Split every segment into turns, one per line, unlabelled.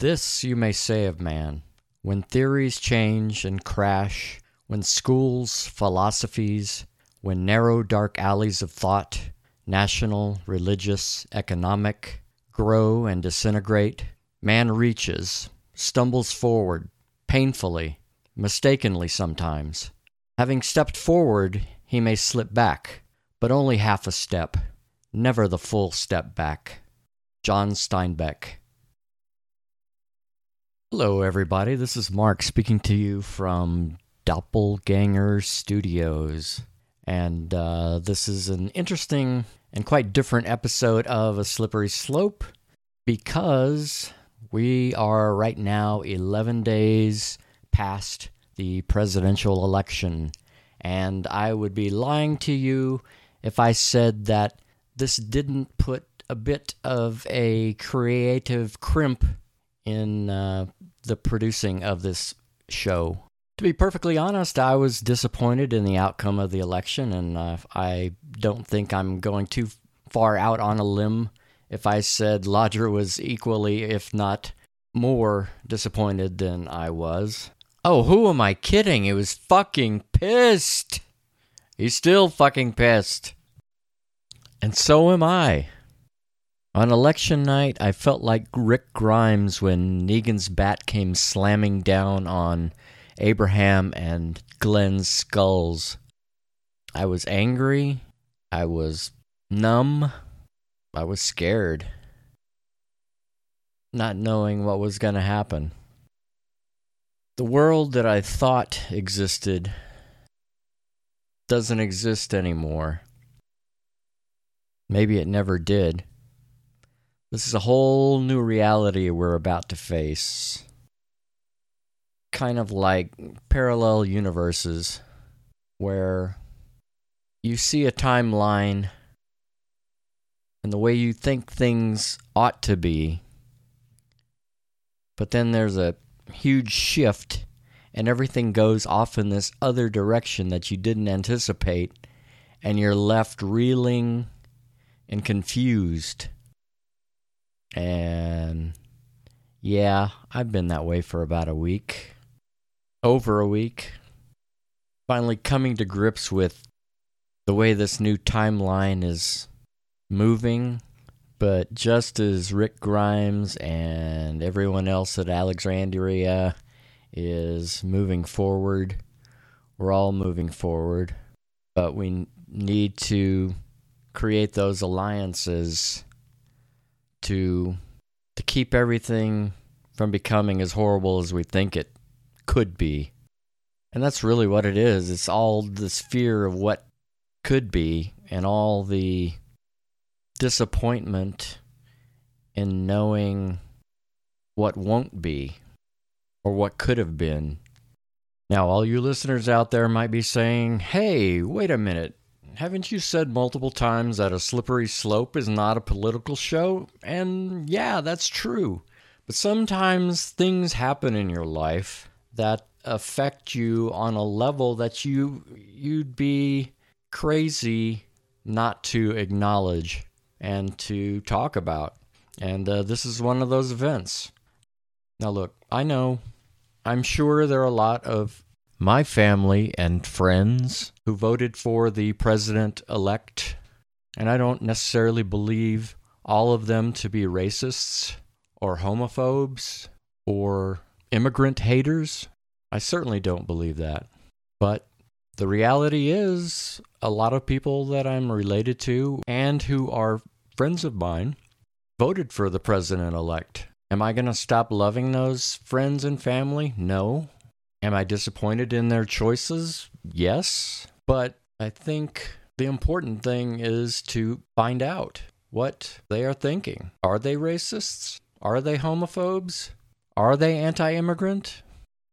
This you may say of man when theories change and crash, when schools, philosophies, when narrow, dark alleys of thought, national, religious, economic, grow and disintegrate, man reaches, stumbles forward, painfully, mistakenly sometimes. Having stepped forward, he may slip back, but only half a step, never the full step back. John Steinbeck. Hello, everybody. This is Mark speaking to you from Doppelganger Studios. And uh, this is an interesting and quite different episode of A Slippery Slope because we are right now 11 days past the presidential election. And I would be lying to you if I said that this didn't put a bit of a creative crimp in uh, the producing of this show. To be perfectly honest, I was disappointed in the outcome of the election, and uh, I don't think I'm going too far out on a limb if I said Lodger was equally, if not more, disappointed than I was. Oh, who am I kidding? He was fucking pissed. He's still fucking pissed. And so am I. On election night, I felt like Rick Grimes when Negan's bat came slamming down on Abraham and Glenn's skulls. I was angry. I was numb. I was scared. Not knowing what was going to happen. The world that I thought existed doesn't exist anymore. Maybe it never did. This is a whole new reality we're about to face. Kind of like parallel universes where you see a timeline and the way you think things ought to be, but then there's a huge shift and everything goes off in this other direction that you didn't anticipate, and you're left reeling and confused and yeah, I've been that way for about a week. Over a week. Finally coming to grips with the way this new timeline is moving. But just as Rick Grimes and everyone else at Alexandria is moving forward, we're all moving forward. But we need to create those alliances to to keep everything from becoming as horrible as we think it could be. And that's really what it is. It's all this fear of what could be and all the disappointment in knowing what won't be or what could have been. Now, all you listeners out there might be saying, hey, wait a minute. Haven't you said multiple times that a slippery slope is not a political show? And yeah, that's true. But sometimes things happen in your life that affect you on a level that you you'd be crazy not to acknowledge and to talk about. And uh, this is one of those events. Now, look, I know, I'm sure there are a lot of my family and friends who voted for the president elect, and I don't necessarily believe all of them to be racists or homophobes or immigrant haters. I certainly don't believe that. But the reality is, a lot of people that I'm related to and who are friends of mine voted for the president elect. Am I going to stop loving those friends and family? No. Am I disappointed in their choices? Yes. But I think the important thing is to find out what they are thinking. Are they racists? Are they homophobes? Are they anti immigrant?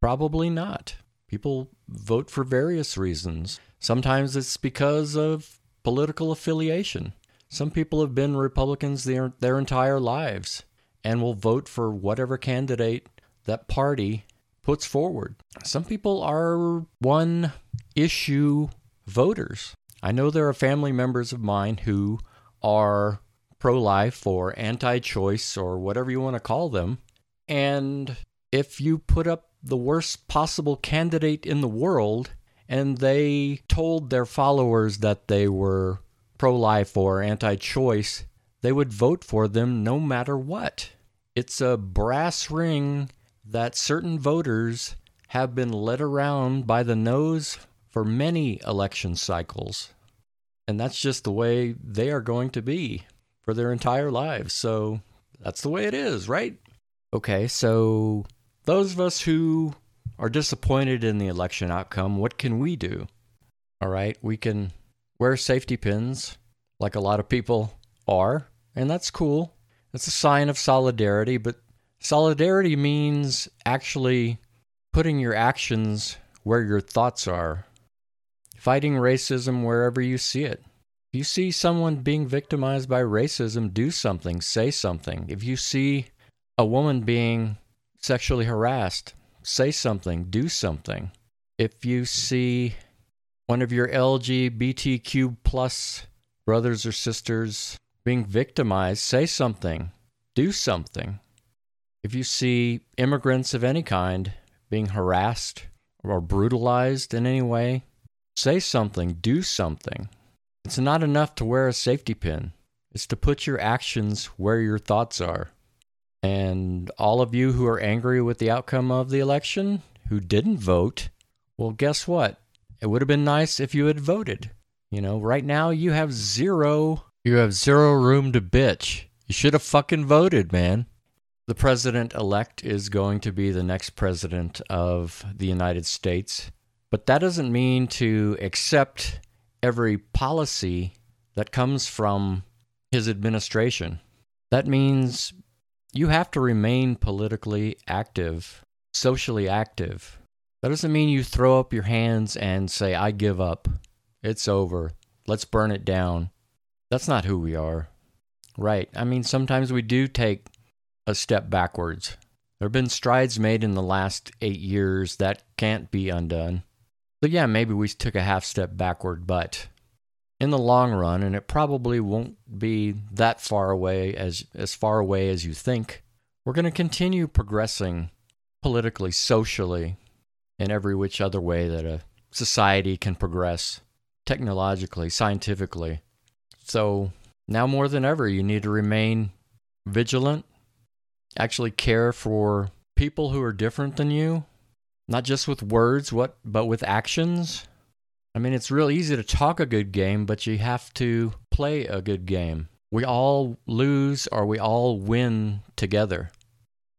Probably not. People vote for various reasons. Sometimes it's because of political affiliation. Some people have been Republicans their, their entire lives and will vote for whatever candidate that party puts forward. Some people are one issue voters. I know there are family members of mine who are pro life or anti choice or whatever you want to call them, And if you put up the worst possible candidate in the world and they told their followers that they were pro life or anti choice, they would vote for them no matter what. It's a brass ring that certain voters have been led around by the nose for many election cycles. And that's just the way they are going to be for their entire lives. So that's the way it is, right? Okay, so those of us who are disappointed in the election outcome, what can we do? All right, we can wear safety pins like a lot of people are, and that's cool. It's a sign of solidarity, but solidarity means actually putting your actions where your thoughts are, fighting racism wherever you see it. If you see someone being victimized by racism, do something, say something. If you see a woman being sexually harassed, say something, do something. If you see one of your LGBTQ plus brothers or sisters being victimized, say something, do something. If you see immigrants of any kind being harassed or brutalized in any way, say something, do something. It's not enough to wear a safety pin, it's to put your actions where your thoughts are. And all of you who are angry with the outcome of the election, who didn't vote, well, guess what? It would have been nice if you had voted. You know, right now you have zero you have zero room to bitch. You should have fucking voted, man. The president elect is going to be the next president of the United States, but that doesn't mean to accept every policy that comes from his administration. That means you have to remain politically active, socially active. That doesn't mean you throw up your hands and say, I give up. It's over. Let's burn it down. That's not who we are. Right. I mean, sometimes we do take a step backwards. There have been strides made in the last eight years that can't be undone. So, yeah, maybe we took a half step backward, but in the long run, and it probably won't be that far away as, as far away as you think, we're going to continue progressing politically, socially, in every which other way that a society can progress, technologically, scientifically. So now more than ever, you need to remain vigilant, actually care for people who are different than you, not just with words, what but with actions. I mean, it's real easy to talk a good game, but you have to play a good game. We all lose or we all win together.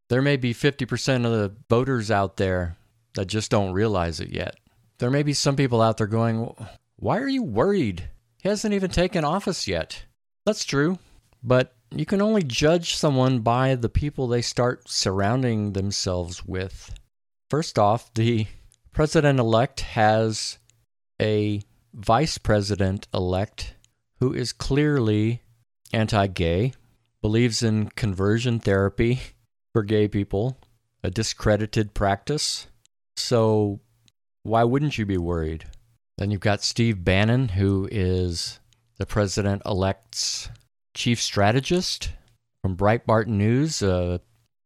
There may be 50% of the voters out there that just don't realize it yet. There may be some people out there going, Why are you worried? He hasn't even taken office yet. That's true, but you can only judge someone by the people they start surrounding themselves with. First off, the president elect has a vice president elect who is clearly anti gay, believes in conversion therapy for gay people, a discredited practice. So, why wouldn't you be worried? Then you've got Steve Bannon, who is the president elect's chief strategist from Breitbart News, uh,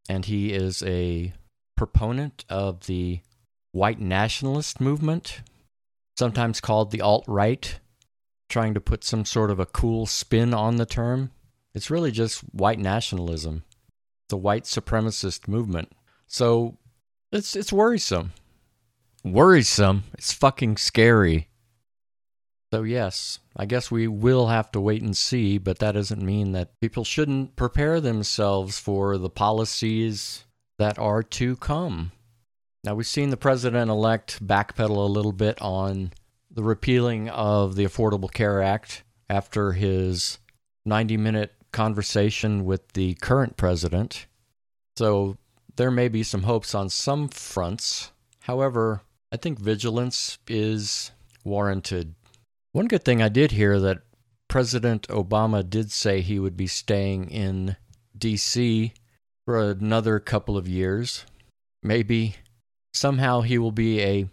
and he is a proponent of the white nationalist movement, sometimes called the alt right, trying to put some sort of a cool spin on the term. It's really just white nationalism, the white supremacist movement. So it's it's worrisome worrisome. It's fucking scary. So, yes, I guess we will have to wait and see, but that doesn't mean that people shouldn't prepare themselves for the policies that are to come. Now, we've seen the president elect backpedal a little bit on the repealing of the Affordable Care Act after his 90 minute conversation with the current president. So, there may be some hopes on some fronts. However, I think vigilance is warranted. One good thing I did hear that President Obama did say he would be staying in D.C. for another couple of years. Maybe somehow he will be a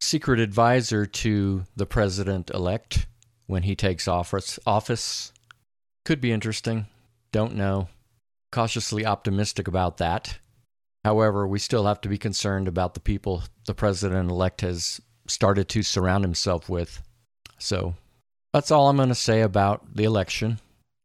secret advisor to the president elect when he takes office. Office could be interesting. Don't know. Cautiously optimistic about that. However, we still have to be concerned about the people the president elect has started to surround himself with. So that's all I'm going to say about the election.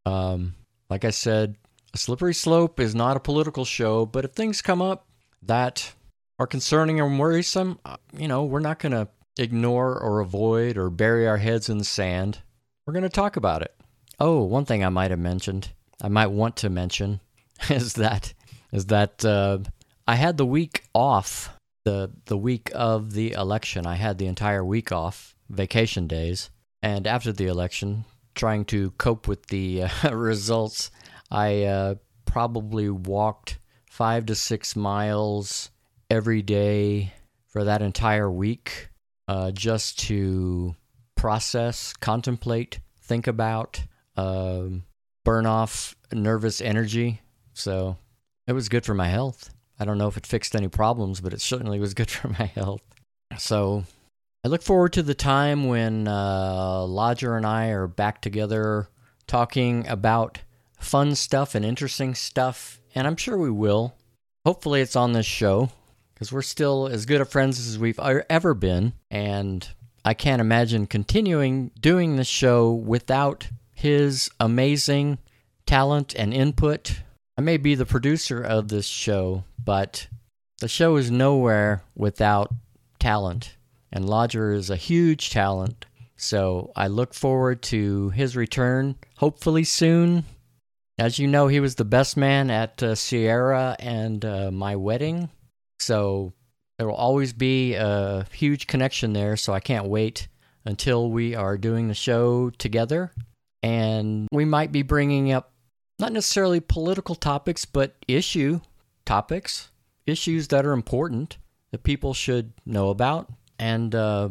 Um, like I said, a slippery slope is not a political show, but if things come up that are concerning and worrisome, uh, you know, we're not going to ignore or avoid or bury our heads in the sand. We're going to talk about it. Oh, one thing I might have mentioned, I might want to mention, is that is that uh, I had the week off the the week of the election. I had the entire week off, vacation days, and after the election, trying to cope with the uh, results, I uh, probably walked five to six miles every day for that entire week, uh, just to process, contemplate, think about, um, burn off nervous energy. So it was good for my health. I don't know if it fixed any problems, but it certainly was good for my health. So I look forward to the time when uh, Lodger and I are back together talking about fun stuff and interesting stuff, and I'm sure we will. Hopefully, it's on this show because we're still as good of friends as we've ever been, and I can't imagine continuing doing this show without his amazing talent and input I may be the producer of this show, but the show is nowhere without talent. And Lodger is a huge talent. So I look forward to his return, hopefully soon. As you know, he was the best man at uh, Sierra and uh, my wedding. So there will always be a huge connection there. So I can't wait until we are doing the show together. And we might be bringing up not necessarily political topics, but issue topics, issues that are important that people should know about. And uh,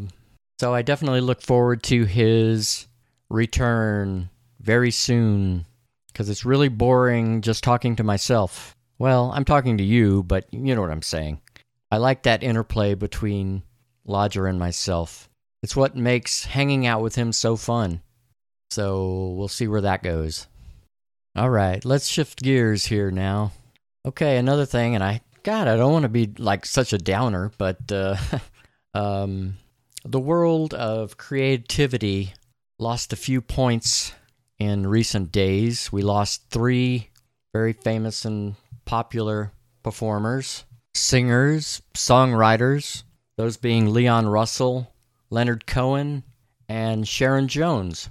so I definitely look forward to his return very soon because it's really boring just talking to myself. Well, I'm talking to you, but you know what I'm saying. I like that interplay between Lodger and myself. It's what makes hanging out with him so fun. So we'll see where that goes. All right, let's shift gears here now. Okay, another thing, and I, God, I don't want to be like such a downer, but uh, um, the world of creativity lost a few points in recent days. We lost three very famous and popular performers, singers, songwriters, those being Leon Russell, Leonard Cohen, and Sharon Jones.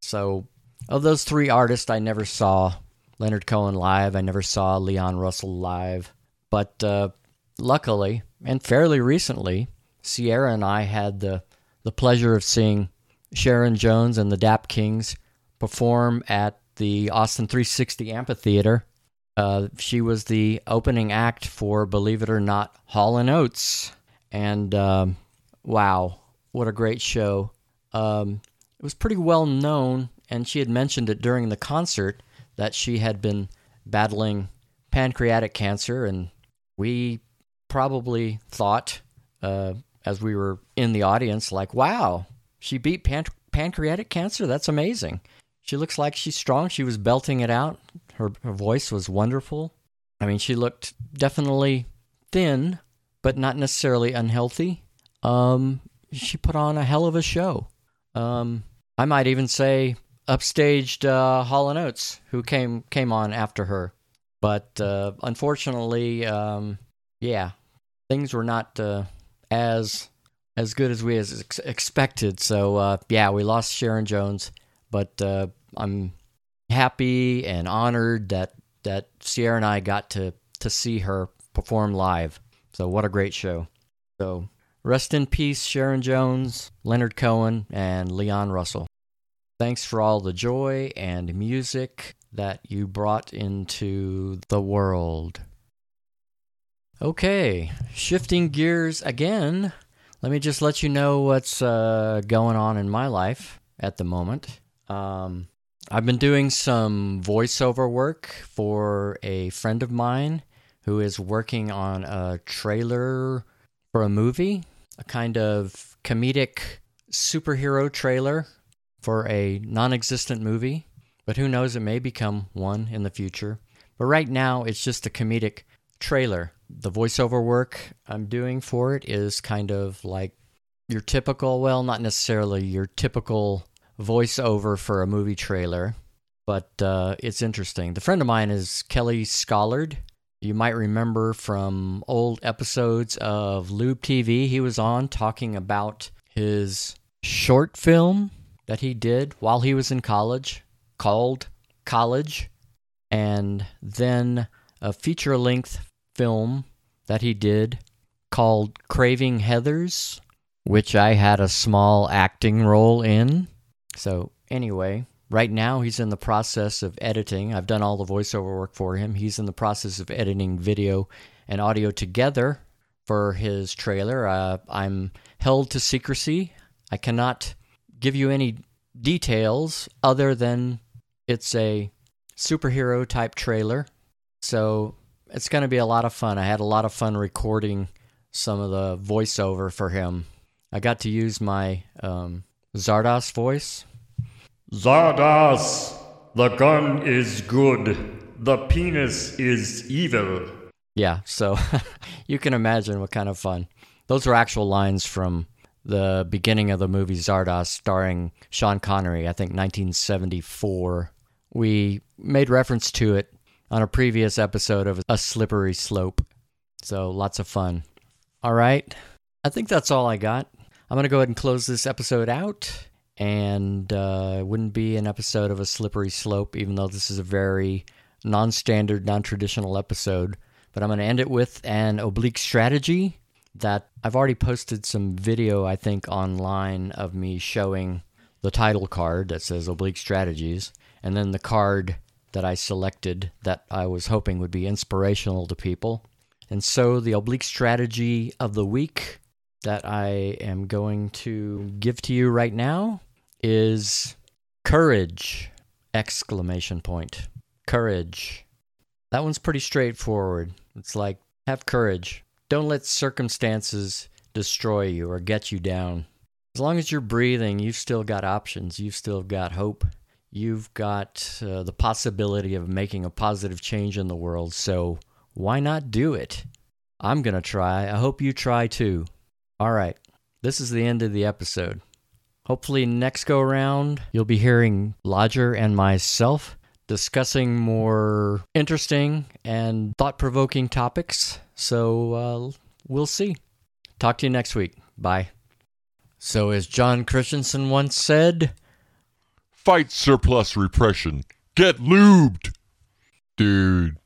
So of those three artists, I never saw Leonard Cohen live. I never saw Leon Russell live. But uh, luckily, and fairly recently, Sierra and I had the, the pleasure of seeing Sharon Jones and the Dap Kings perform at the Austin 360 Amphitheater. Uh, she was the opening act for, believe it or not, Hall and Oates. And um, wow, what a great show. Um, it was pretty well known and she had mentioned it during the concert that she had been battling pancreatic cancer, and we probably thought, uh, as we were in the audience, like, wow, she beat pan- pancreatic cancer? That's amazing. She looks like she's strong. She was belting it out. Her, her voice was wonderful. I mean, she looked definitely thin, but not necessarily unhealthy. Um, she put on a hell of a show. Um, I might even say upstaged uh, Hall and Oates, who came came on after her. But uh, unfortunately, um, yeah, things were not uh, as as good as we as ex- expected. So uh, yeah, we lost Sharon Jones, but uh, I'm happy and honored that that Sierra and I got to to see her perform live. So what a great show. So rest in peace, Sharon Jones, Leonard Cohen, and Leon Russell. Thanks for all the joy and music that you brought into the world. Okay, shifting gears again. Let me just let you know what's uh, going on in my life at the moment. Um, I've been doing some voiceover work for a friend of mine who is working on a trailer for a movie, a kind of comedic superhero trailer for a non existent movie, but who knows, it may become one in the future. But right now, it's just a comedic trailer. The voiceover work I'm doing for it is kind of like your typical, well, not necessarily your typical voiceover for a movie trailer, but uh, it's interesting. The friend of mine is Kelly Scollard. You might remember from old episodes of Lube TV, he was on talking about his short film that he did while he was in college called College, and then a feature length film that he did called Craving Heathers, which I had a small acting role in. So, anyway, right now he's in the process of editing. I've done all the voiceover work for him. He's in the process of editing video and audio together for his trailer. Uh, I'm held to secrecy. I cannot give you any details other than it's a superhero type trailer. So it's going to be a lot of fun. I had a lot of fun recording some of the voiceover for him. I got to use my um, Zardoz voice.
Zardoz, the gun is good. The penis is evil.
Yeah, so you can imagine what kind of fun. Those are actual lines from the beginning of the movie Zardoz, starring Sean Connery, I think 1974. We made reference to it on a previous episode of A Slippery Slope. So lots of fun. All right. I think that's all I got. I'm going to go ahead and close this episode out. And uh, it wouldn't be an episode of A Slippery Slope, even though this is a very non standard, non traditional episode. But I'm going to end it with an oblique strategy that I've already posted some video, I think, online of me showing the title card that says Oblique Strategies, and then the card that I selected that I was hoping would be inspirational to people. And so the oblique strategy of the week that I am going to give to you right now is courage exclamation point. Courage. That one's pretty straightforward. It's like have courage. Don't let circumstances destroy you or get you down. As long as you're breathing, you've still got options. You've still got hope. You've got uh, the possibility of making a positive change in the world. So why not do it? I'm going to try. I hope you try too. All right. This is the end of the episode. Hopefully, next go around, you'll be hearing Lodger and myself discussing more interesting and thought provoking topics. So uh, we'll see. Talk to you next week. Bye. So, as John Christensen once said,
fight surplus repression. Get lubed. Dude.